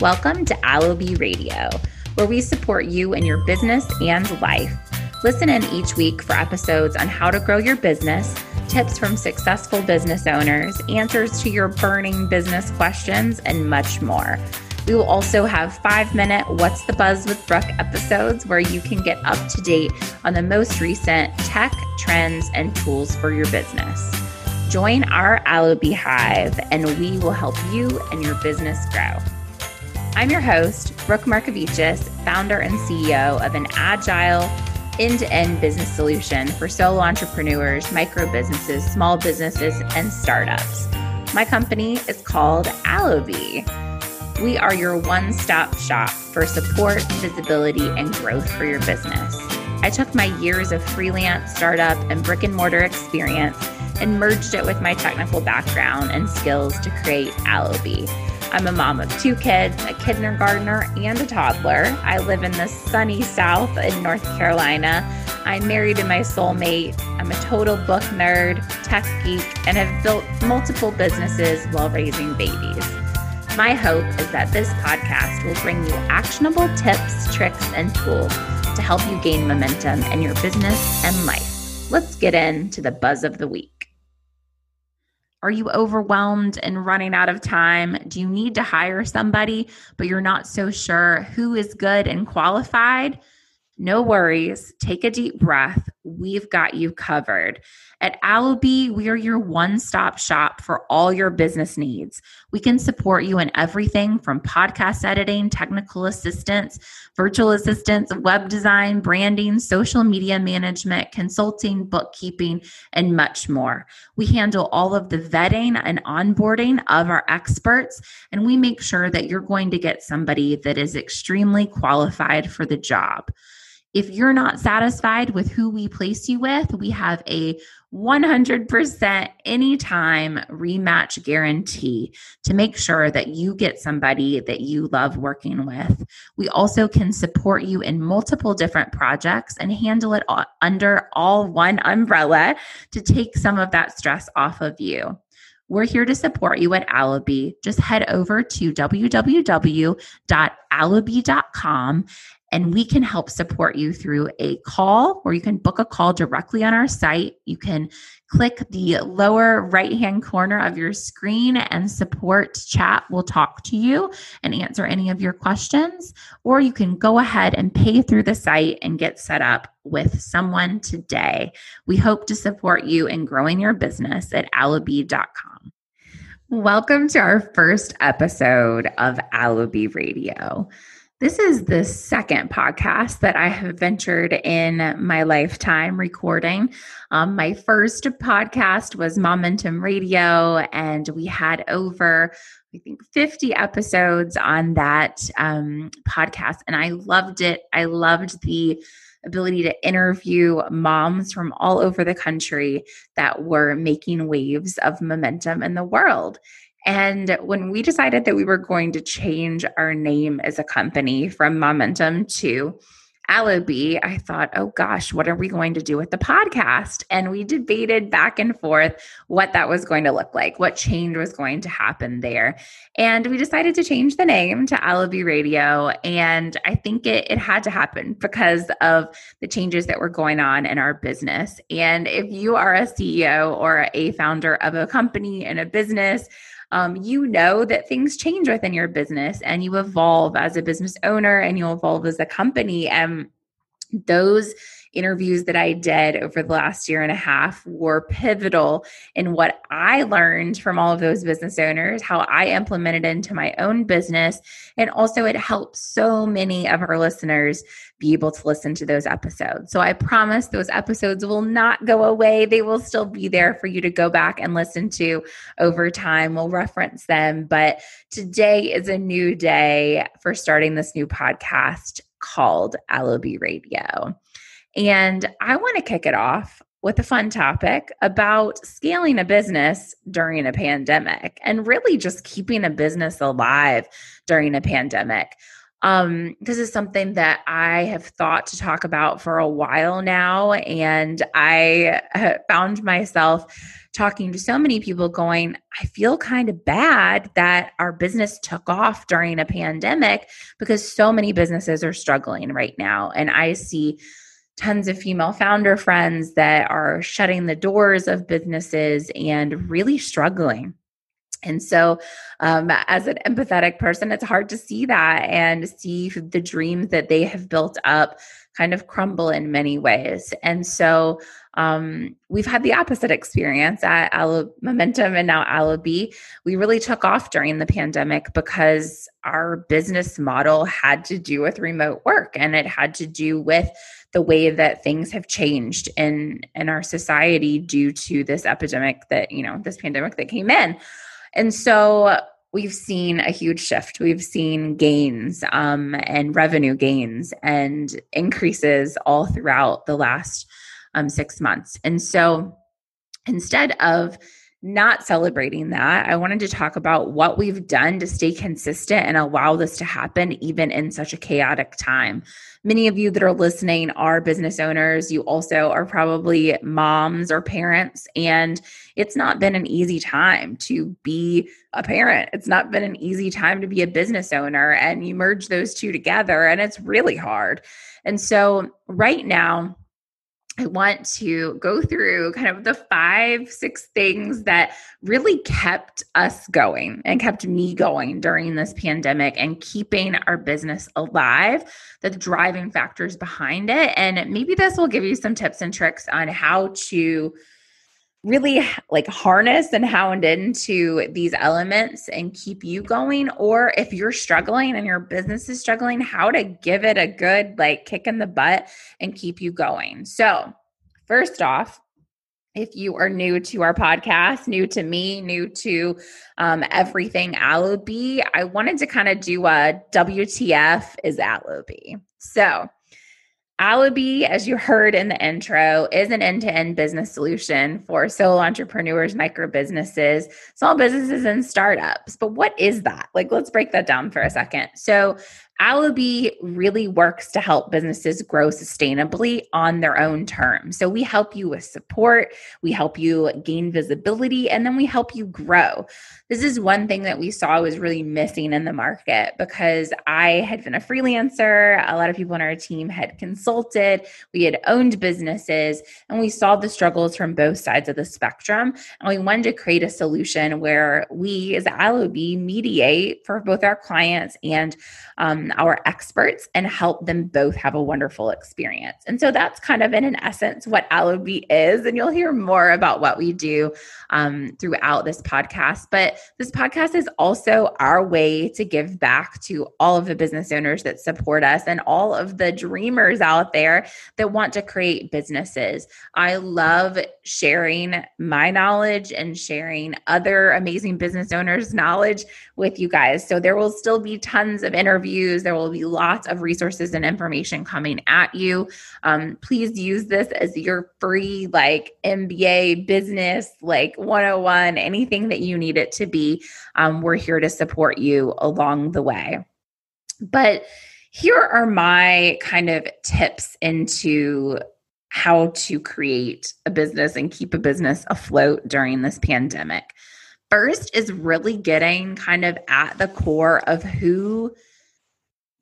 Welcome to Allobee Radio, where we support you in your business and life. Listen in each week for episodes on how to grow your business, tips from successful business owners, answers to your burning business questions, and much more. We will also have five minute What's the Buzz with Brooke episodes where you can get up to date on the most recent tech, trends, and tools for your business. Join our Allobee Hive, and we will help you and your business grow. I'm your host, Brooke Markevicius, founder and CEO of an agile, end to end business solution for solo entrepreneurs, micro businesses, small businesses, and startups. My company is called Allobee. We are your one stop shop for support, visibility, and growth for your business. I took my years of freelance, startup, and brick and mortar experience and merged it with my technical background and skills to create Allobee I'm a mom of two kids, a kindergartner, and a toddler. I live in the sunny South in North Carolina. I'm married to my soulmate. I'm a total book nerd, tech geek, and have built multiple businesses while raising babies. My hope is that this podcast will bring you actionable tips, tricks, and tools to help you gain momentum in your business and life. Let's get into the buzz of the week. Are you overwhelmed and running out of time? Do you need to hire somebody, but you're not so sure who is good and qualified? No worries. Take a deep breath. We've got you covered. At Allobee, we are your one stop shop for all your business needs. We can support you in everything from podcast editing, technical assistance, virtual assistants, web design, branding, social media management, consulting, bookkeeping, and much more. We handle all of the vetting and onboarding of our experts, and we make sure that you're going to get somebody that is extremely qualified for the job. If you're not satisfied with who we place you with, we have a 100% anytime rematch guarantee to make sure that you get somebody that you love working with. We also can support you in multiple different projects and handle it under all one umbrella to take some of that stress off of you. We're here to support you at Allobee. Just head over to www.allobee.com and we can help support you through a call or you can book a call directly on our site. You can click the lower right hand corner of your screen and support chat will talk to you and answer any of your questions. Or you can go ahead and pay through the site and get set up with someone today. We hope to support you in growing your business at allobee.com. Welcome to our first episode of Allobee Radio. This is the second podcast that I have ventured in my lifetime recording. Um, my first podcast was Momentum Radio, and we had over, I think, 50 episodes on that um, podcast. And I loved it. I loved the ability to interview moms from all over the country that were making waves of momentum in the world. And when we decided that we were going to change our name as a company from Momentum to Allobee, I thought, oh gosh, what are we going to do with the podcast? And we debated back and forth what that was going to look like, what change was going to happen there. And we decided to change the name to Allobee Radio. And I think it, it had to happen because of the changes that were going on in our business. And if you are a CEO or a founder of a company and a business, um, you know that things change within your business and you evolve as a business owner and you evolve as a company. And those interviews that I did over the last year and a half were pivotal in what I learned from all of those business owners, how I implemented into my own business. And also, it helped so many of our listeners be able to listen to those episodes. So I promise those episodes will not go away. They will still be there for you to go back and listen to over time. We'll reference them. But today is a new day for starting this new podcast called Allobee Radio. And I want to kick it off with a fun topic about scaling a business during a pandemic and really just keeping a business alive during a pandemic. Um, this is something that I have thought to talk about for a while now. And I found myself talking to so many people going, I feel kind of bad that our business took off during a pandemic because so many businesses are struggling right now. And I see tons of female founder friends that are shutting the doors of businesses and really struggling. And so, um, as an empathetic person, it's hard to see that and see the dreams that they have built up kind of crumble in many ways. And so, um, we've had the opposite experience at Momentum and now Allobee. We really took off during the pandemic because our business model had to do with remote work and it had to do with the way that things have changed in in our society due to this epidemic that you know this pandemic that came in and so we've seen a huge shift. We've seen gains um, and revenue gains and increases all throughout the last um, six months. And so instead of not celebrating that, I wanted to talk about what we've done to stay consistent and allow this to happen even in such a chaotic time. Many of you that are listening are business owners. You also are probably moms or parents, and it's not been an easy time to be a parent. It's not been an easy time to be a business owner, and you merge those two together, and it's really hard. And so, right now, I want to go through kind of the five, six things that really kept us going and kept me going during this pandemic and keeping our business alive, the driving factors behind it. And maybe this will give you some tips and tricks on how to really like harness and hound into these elements and keep you going or if you're struggling and your business is struggling how to give it a good like kick in the butt and keep you going so first off if you are new to our podcast, new to me, new to um, everything Allobee, I wanted to kind of do a WTF is Allobee. So, Allobee, as you heard in the intro, is an end to end business solution for solo entrepreneurs, micro businesses, small businesses, and startups. But what is that? Like, let's break that down for a second. So, Allobee really works to help businesses grow sustainably on their own terms. So we help you with support, we help you gain visibility, and then we help you grow. This is one thing that we saw was really missing in the market because I had been a freelancer. A lot of people on our team had consulted, we had owned businesses, and we saw the struggles from both sides of the spectrum. And we wanted to create a solution where we, as Allobee, mediate for both our clients and um, our experts and help them both have a wonderful experience. And so that's kind of in an essence what Allobee is. And you'll hear more about what we do um, throughout this podcast. But this podcast is also our way to give back to all of the business owners that support us and all of the dreamers out there that want to create businesses. I love sharing my knowledge and sharing other amazing business owners' knowledge with you guys. So there will still be tons of interviews. There will be lots of resources and information coming at you. Um, please use this as your free, like MBA business, like 101, anything that you need it to be. Um, we're here to support you along the way. But here are my kind of tips into how to create a business and keep a business afloat during this pandemic. First is really getting kind of at the core of who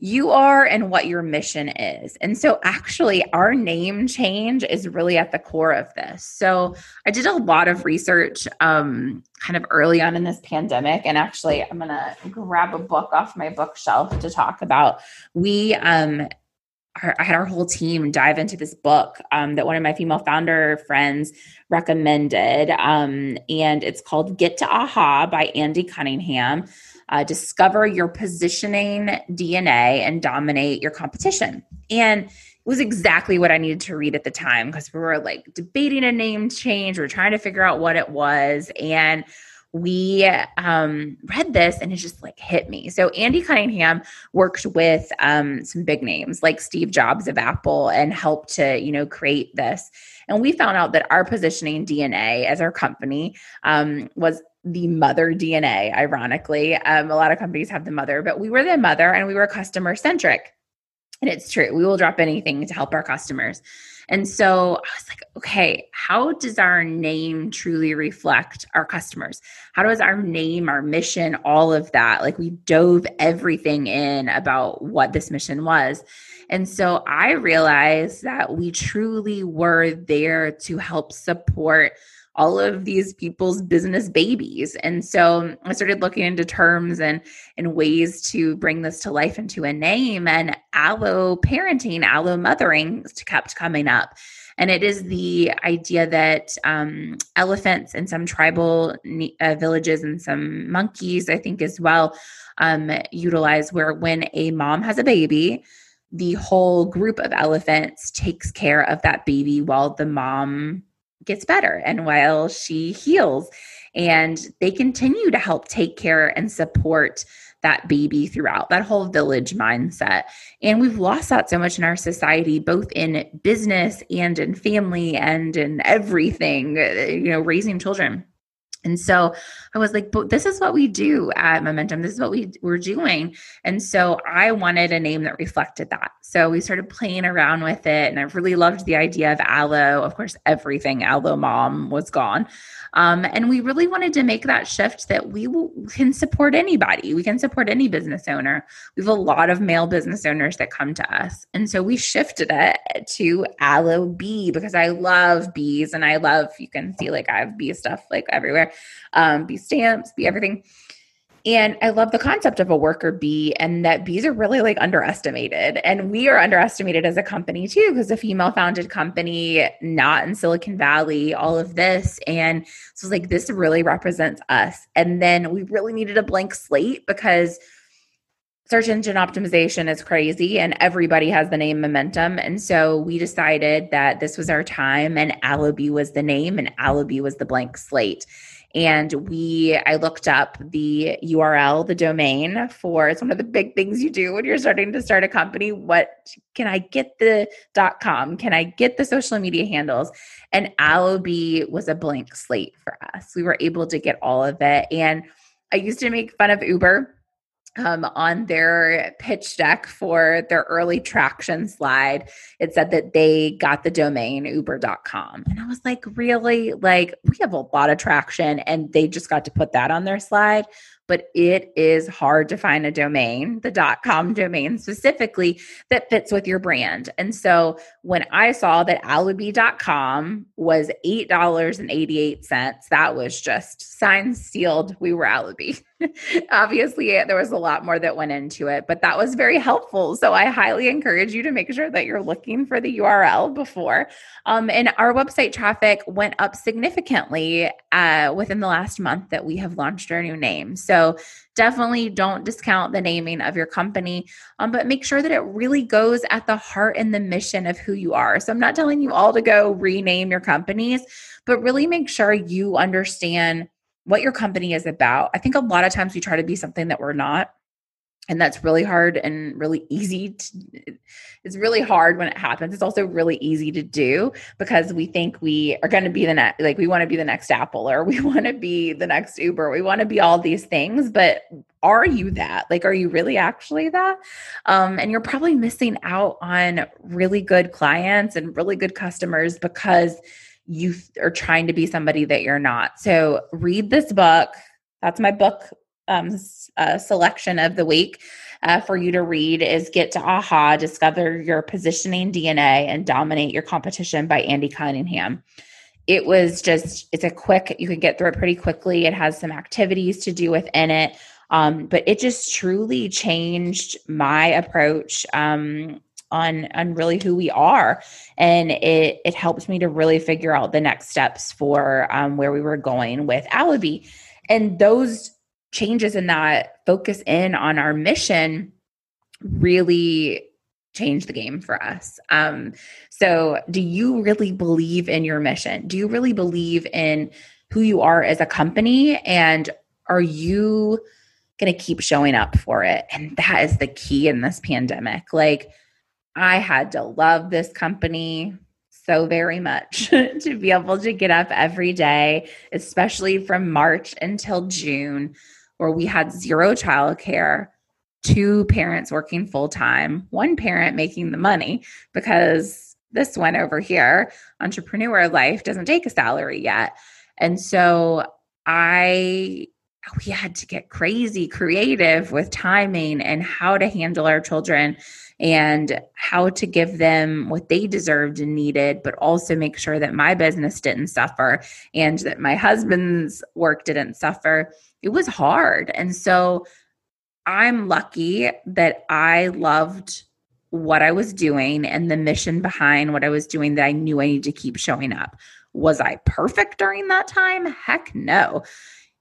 you are and what your mission is. And so, actually, our name change is really at the core of this. So, I did a lot of research um, kind of early on in this pandemic. And actually, I'm going to grab a book off my bookshelf to talk about. We, um, I had our whole team dive into this book um, that one of my female founder friends recommended. Um, and it's called Get to Aha by Andy Cunningham. Uh, discover your positioning DNA and dominate your competition. And it was exactly what I needed to read at the time because we were like debating a name change. We are trying to figure out what it was. And we um, read this and it just like hit me. So Andy Cunningham worked with um, some big names like Steve Jobs of Apple and helped to you know create this. And we found out that our positioning DNA as our company um, was the mother DNA, ironically. Um, a lot of companies have the mother, but we were the mother and we were customer centric. And it's true. We will drop anything to help our customers. And so I was like, okay, how does our name truly reflect our customers? How does our name, our mission, all of that? Like we dove everything in about what this mission was. And so I realized that we truly were there to help support all of these people's business babies. And so I started looking into terms and, and ways to bring this to life into a name. And allo parenting, allo mothering kept coming up. And it is the idea that um, elephants in some tribal uh, villages and some monkeys, I think, as well, um, utilize where when a mom has a baby, the whole group of elephants takes care of that baby while the mom gets better and while she heals. And they continue to help take care and support that baby throughout that whole village mindset. And we've lost that so much in our society, both in business and in family and in everything, uh, you know, raising children. And so I was like, but this is what we do at Momentum. This is what we were doing. And so I wanted a name that reflected that. So we started playing around with it. And I really loved the idea of aloe. Of course, everything Allo Mom was gone. Um, and we really wanted to make that shift that we will, can support anybody. We can support any business owner. We have a lot of male business owners that come to us. And so we shifted it to aloe Bee because I love bees and I love, you can see like I have bee stuff like everywhere, um, bee stamps, bee everything. And I love the concept of a worker bee and that bees are really like underestimated. And we are underestimated as a company too, because a female founded company, not in Silicon Valley, all of this. And so it's like, this really represents us. And then we really needed a blank slate because search engine optimization is crazy and everybody has the name momentum and so we decided that this was our time and Allobee was the name and Allobee was the blank slate and we i looked up the url the domain for it's one of the big things you do when you're starting to start a company. What can i get the dot com? Can i get the social media handles? And allobee was a blank slate for us. We were able to get all of it. And i used to make fun of uber um, on their pitch deck for their early traction slide, it said that they got the domain uber.com. And I was like, really? Like, we have a lot of traction, and they just got to put that on their slide but it is hard to find a domain, the .com domain specifically that fits with your brand. And so when I saw that allobee.com was $8.88, that was just signed, sealed. We were Allobee. Obviously, there was a lot more that went into it, but that was very helpful. So I highly encourage you to make sure that you're looking for the URL before. Um, and our website traffic went up significantly uh, within the last month that we have launched our new name. So definitely don't discount the naming of your company, um, but make sure that it really goes at the heart and the mission of who you are. So I'm not telling you all to go rename your companies, but really make sure you understand what your company is about. I think a lot of times we try to be something that we're not and that's really hard and really easy to, it's really hard when it happens it's also really easy to do because we think we are going to be the next like we want to be the next apple or we want to be the next uber we want to be all these things but are you that like are you really actually that um, and you're probably missing out on really good clients and really good customers because you are trying to be somebody that you're not so read this book that's my book um, uh, selection of the week uh, for you to read is Get to AHA, Discover Your Positioning DNA and Dominate Your Competition by Andy Cunningham. It was just, it's a quick, you can get through it pretty quickly. It has some activities to do within it. Um, but it just truly changed my approach um, on on really who we are and it it helped me to really figure out the next steps for um, where we were going with Allobee and those changes in that focus in on our mission really change the game for us. Um, so, do you really believe in your mission? Do you really believe in who you are as a company? And are you going to keep showing up for it? And that is the key in this pandemic. Like, I had to love this company so very much to be able to get up every day, especially from March until June, where we had zero childcare, two parents working full time, one parent making the money because this one over here, entrepreneur life, doesn't take a salary yet. And so I we had to get crazy creative with timing and how to handle our children and how to give them what they deserved and needed, but also make sure that my business didn't suffer and that my husband's work didn't suffer. It was hard. And so I'm lucky that I loved what I was doing and the mission behind what I was doing that I knew I needed to keep showing up. Was I perfect during that time? Heck no.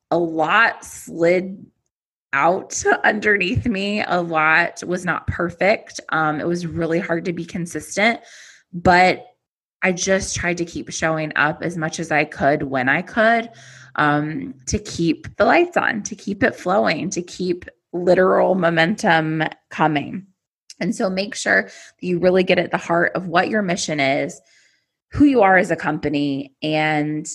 A lot slid out underneath me. A lot was not perfect. Um, it was really hard to be consistent, but I just tried to keep showing up as much as I could when I could um, to keep the lights on, to keep it flowing, to keep literal momentum coming. And so make sure that you really get at the heart of what your mission is, who you are as a company, and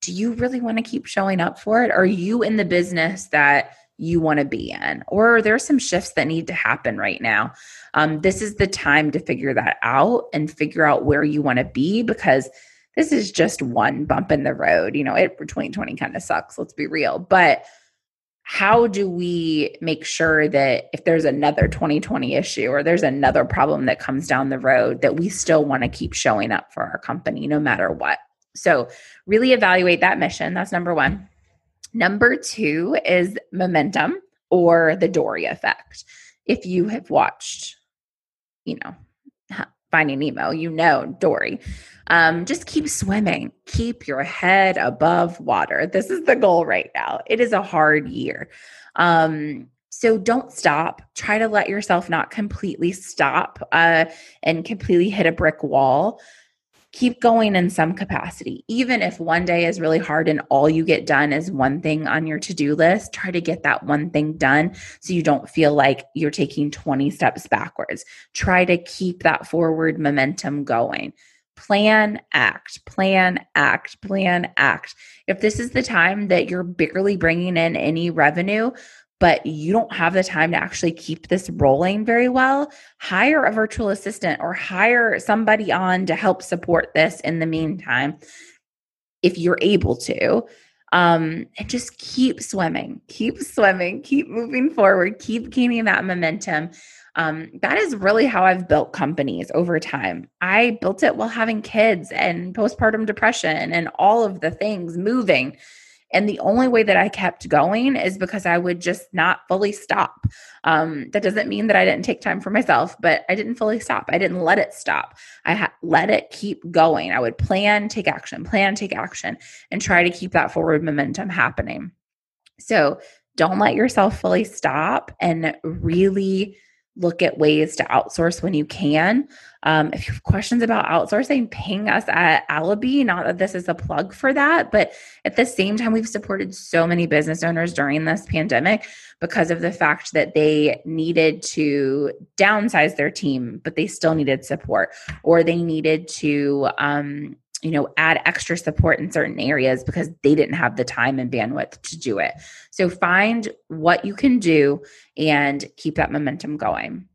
do you really want to keep showing up for it? Are you in the business that you want to be in? Or there's some shifts that need to happen right now. Um, this is the time to figure that out and figure out where you want to be because this is just one bump in the road. You know, it 2020 kind of sucks, let's be real. But how do we make sure that if there's another 2020 issue or there's another problem that comes down the road that we still want to keep showing up for our company no matter what so really evaluate that mission that's number one number two is momentum or the dory effect if you have watched you know finding nemo you know dory um, just keep swimming, keep your head above water. This is the goal right now. It is a hard year. Um, so don't stop. Try to let yourself not completely stop uh, and completely hit a brick wall. Keep going in some capacity. Even if one day is really hard and all you get done is one thing on your to do list, try to get that one thing done so you don't feel like you're taking 20 steps backwards. Try to keep that forward momentum going plan, act, plan, act, plan, act. If this is the time that you're barely bringing in any revenue, but you don't have the time to actually keep this rolling very well, hire a virtual assistant or hire somebody on to help support this in the meantime, if you're able to. Um, and just keep swimming, keep swimming, keep moving forward, keep gaining that momentum. Um, that is really how I've built companies over time. I built it while having kids and postpartum depression and all of the things moving. And the only way that I kept going is because I would just not fully stop. Um, that doesn't mean that I didn't take time for myself, but I didn't fully stop. I didn't let it stop. I ha- let it keep going. I would plan, take action, plan, take action, and try to keep that forward momentum happening. So don't let yourself fully stop and really look at ways to outsource when you can. Um, if you have questions about outsourcing, ping us at Allobee. Not that this is a plug for that, but at the same time, we've supported so many business owners during this pandemic because of the fact that they needed to downsize their team, but they still needed support, or they needed to um, you know, add extra support in certain areas because they didn't have the time and bandwidth to do it. So find what you can do and keep that momentum going.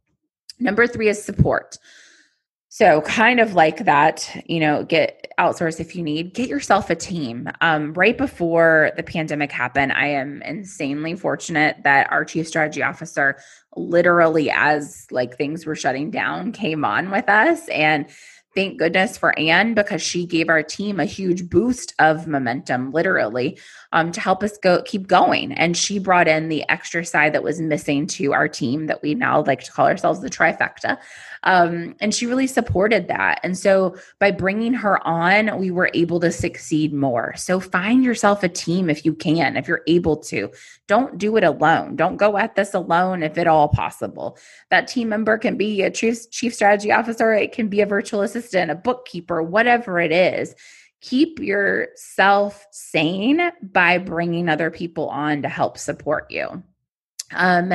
Number three is support. So, kind of like that, you know, get outsource if you need, get yourself a team. Um, right before the pandemic happened, I am insanely fortunate that our chief strategy officer, literally, as like things were shutting down, came on with us. And thank goodness for Anne because she gave our team a huge boost of momentum, literally, um, to help us go keep going. And she brought in the extra side that was missing to our team that we now like to call ourselves the trifecta. Um, and she really supported that. And so by bringing her on, we were able to succeed more. So find yourself a team if you can, if you're able to. Don't do it alone. Don't go at this alone if at all possible. That team member can be a chief, chief strategy officer, it can be a virtual assistant, a bookkeeper, whatever it is keep yourself sane by bringing other people on to help support you. Um,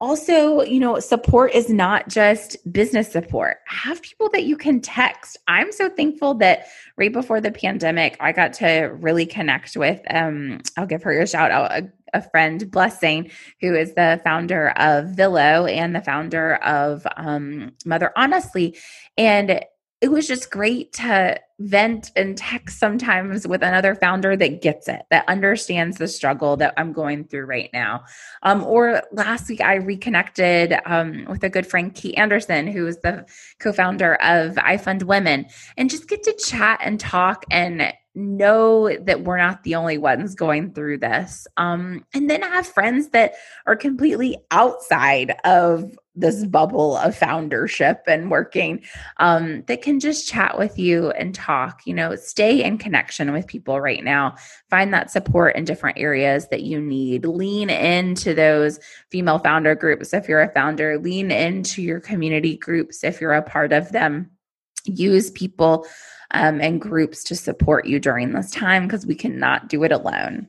also, you know, support is not just business support. Have people that you can text. I'm so thankful that right before the pandemic, I got to really connect with um I'll give her a shout out a, a friend Blessing who is the founder of Villo and the founder of um Mother Honestly and it was just great to vent and text sometimes with another founder that gets it, that understands the struggle that I'm going through right now. Um, or last week, I reconnected um, with a good friend, Key Anderson, who is the co founder of I Fund Women, and just get to chat and talk and know that we're not the only ones going through this. Um, and then have friends that are completely outside of this bubble of foundership and working um, that can just chat with you and talk. You know, stay in connection with people right now. Find that support in different areas that you need. Lean into those female founder groups if you're a founder, lean into your community groups if you're a part of them. Use people um, and groups to support you during this time because we cannot do it alone.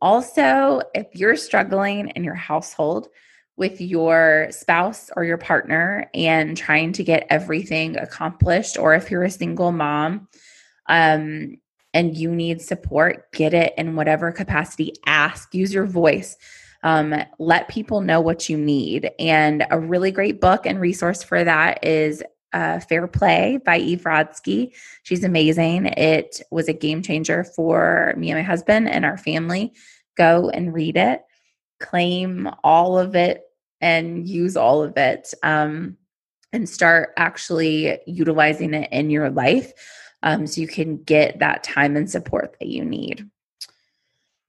Also, if you're struggling in your household with your spouse or your partner and trying to get everything accomplished, or if you're a single mom um, and you need support, get it in whatever capacity. Ask, use your voice. Um, let people know what you need. And a really great book and resource for that is uh, Fair Play by Eve Rodsky. She's amazing. It was a game changer for me and my husband and our family. Go and read it, claim all of it, and use all of it, um, and start actually utilizing it in your life um, so you can get that time and support that you need.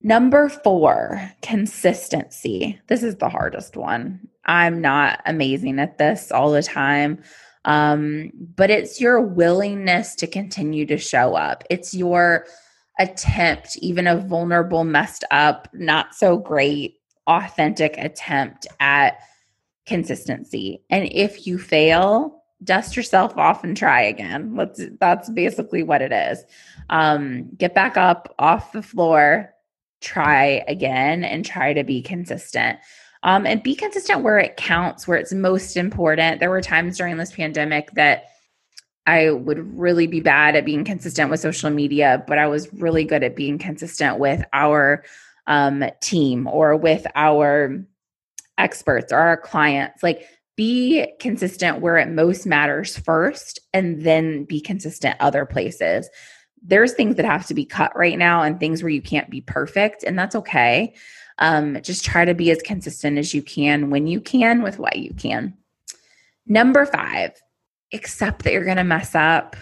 Number four, consistency. This is the hardest one. I'm not amazing at this all the time. Um, but it's your willingness to continue to show up. It's your attempt, even a vulnerable, messed up, not so great, authentic attempt at consistency. And if you fail, dust yourself off and try again. Let's that's basically what it is. Um, get back up off the floor, try again, and try to be consistent. Um, and be consistent where it counts, where it's most important. There were times during this pandemic that I would really be bad at being consistent with social media, but I was really good at being consistent with our um, team or with our experts or our clients. Like, be consistent where it most matters first, and then be consistent other places. There's things that have to be cut right now, and things where you can't be perfect, and that's okay. Um, just try to be as consistent as you can when you can with what you can. Number five, accept that you're going to mess up.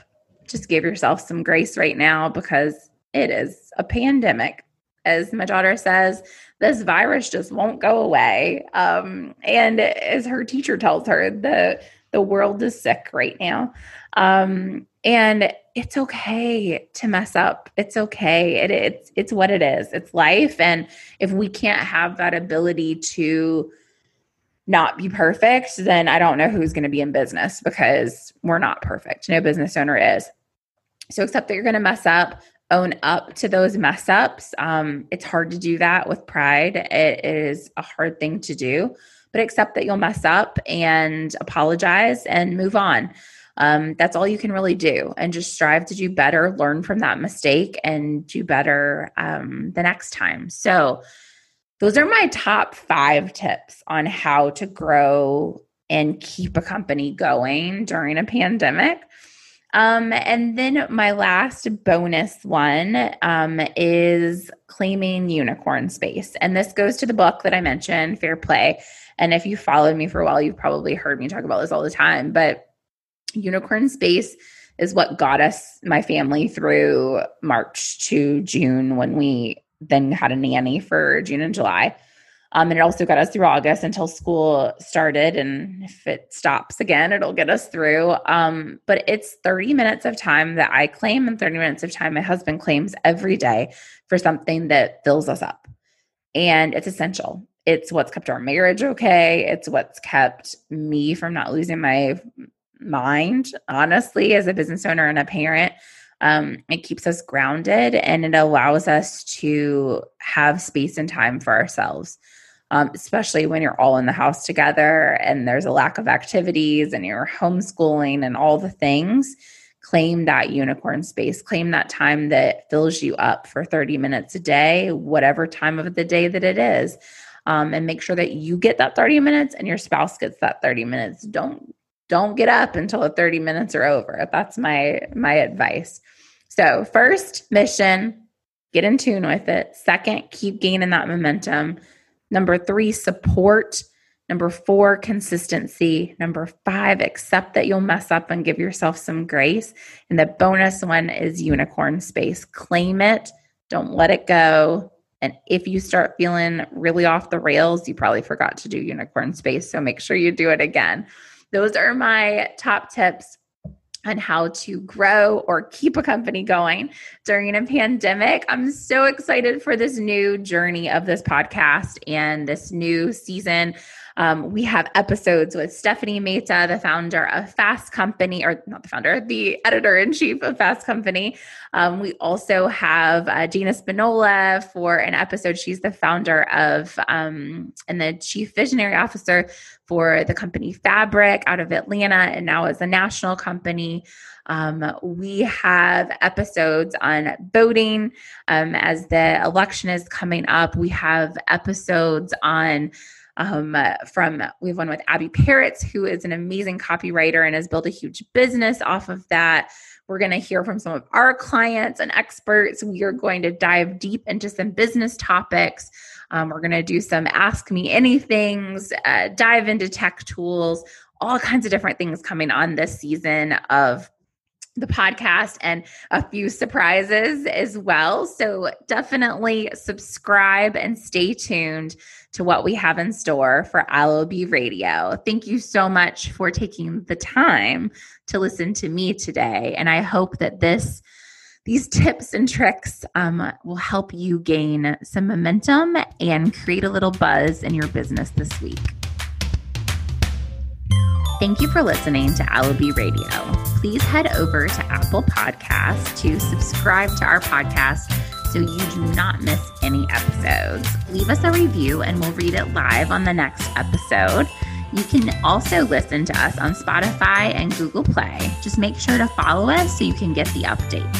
Just give yourself some grace right now because it is a pandemic. As my daughter says, this virus just won't go away. Um, and as her teacher tells her, the the world is sick right now. Um, and it's okay to mess up. It's okay. It, it's it's what it is. It's life. And if we can't have that ability to not be perfect, then I don't know who's going to be in business because we're not perfect. No business owner is. So accept that you're going to mess up. Own up to those mess ups. Um, it's hard to do that with pride. It is a hard thing to do, but accept that you'll mess up and apologize and move on um, that's all you can really do and just strive to do better learn from that mistake and do better um, the next time so those are my top five tips on how to grow and keep a company going during a pandemic um, and then my last bonus one um, is claiming unicorn space. And this goes to the book that I mentioned, Fair Play. And if you followed me for a while, you've probably heard me talk about this all the time. But unicorn space is what got us, my family, through March to June when we then had a nanny for June and July. Um, and it also got us through August until school started. And if it stops again, it'll get us through. Um, but it's 30 minutes of time that I claim and 30 minutes of time my husband claims every day for something that fills us up. And it's essential. It's what's kept our marriage okay. It's what's kept me from not losing my mind, honestly, as a business owner and a parent. Um, it keeps us grounded and it allows us to have space and time for ourselves. Um, especially when you're all in the house together and there's a lack of activities and you're homeschooling and all the things. Claim that unicorn space, claim that time that fills you up for 30 minutes a day, whatever time of the day that it is. Um, and make sure that you get that 30 minutes and your spouse gets that 30 minutes. Don't don't get up until the 30 minutes are over. That's my my advice. So, first, mission, get in tune with it. Second, keep gaining that momentum. Number 3, support. Number 4, consistency. Number 5, accept that you'll mess up and give yourself some grace. And the bonus one is unicorn space. Claim it. Don't let it go. And if you start feeling really off the rails, you probably forgot to do unicorn space. So make sure you do it again those are my top tips on how to grow or keep a company going during a pandemic. I'm so excited for this new journey of this podcast and this new season um, we have episodes with Stephanie Mehta, the founder of Fast Company, or not the founder, the editor in chief of Fast Company. Um, we also have uh, Gina Spinola for an episode. She's the founder of um, and the chief visionary officer for the company Fabric out of Atlanta, and now is a national company. Um, we have episodes on voting um, as the election is coming up. We have episodes on um, uh, from we have one with Abby Parrots, who is an amazing copywriter and has built a huge business off of that. We're going to hear from some of our clients and experts. We are going to dive deep into some business topics. Um, we're going to do some Ask Me Anythings, uh, dive into tech tools, all kinds of different things coming on this season of the podcast and a few surprises as well. So definitely subscribe and stay tuned to what we have in store for Aloe Radio. Thank you so much for taking the time to listen to me today. And I hope that this these tips and tricks um, will help you gain some momentum and create a little buzz in your business this week. Thank you for listening to Allobee Radio. Please head over to Apple Podcasts to subscribe to our podcast so you do not miss any episodes. Leave us a review and we'll read it live on the next episode. You can also listen to us on Spotify and Google Play. Just make sure to follow us so you can get the updates.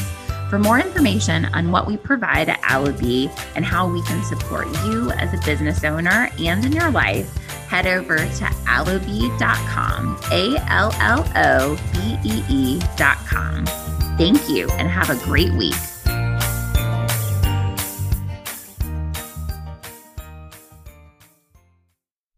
For more information on what we provide at Allobee and how we can support you as a business owner and in your life, head over to allobee.com, A L L O B E E.com. Thank you and have a great week.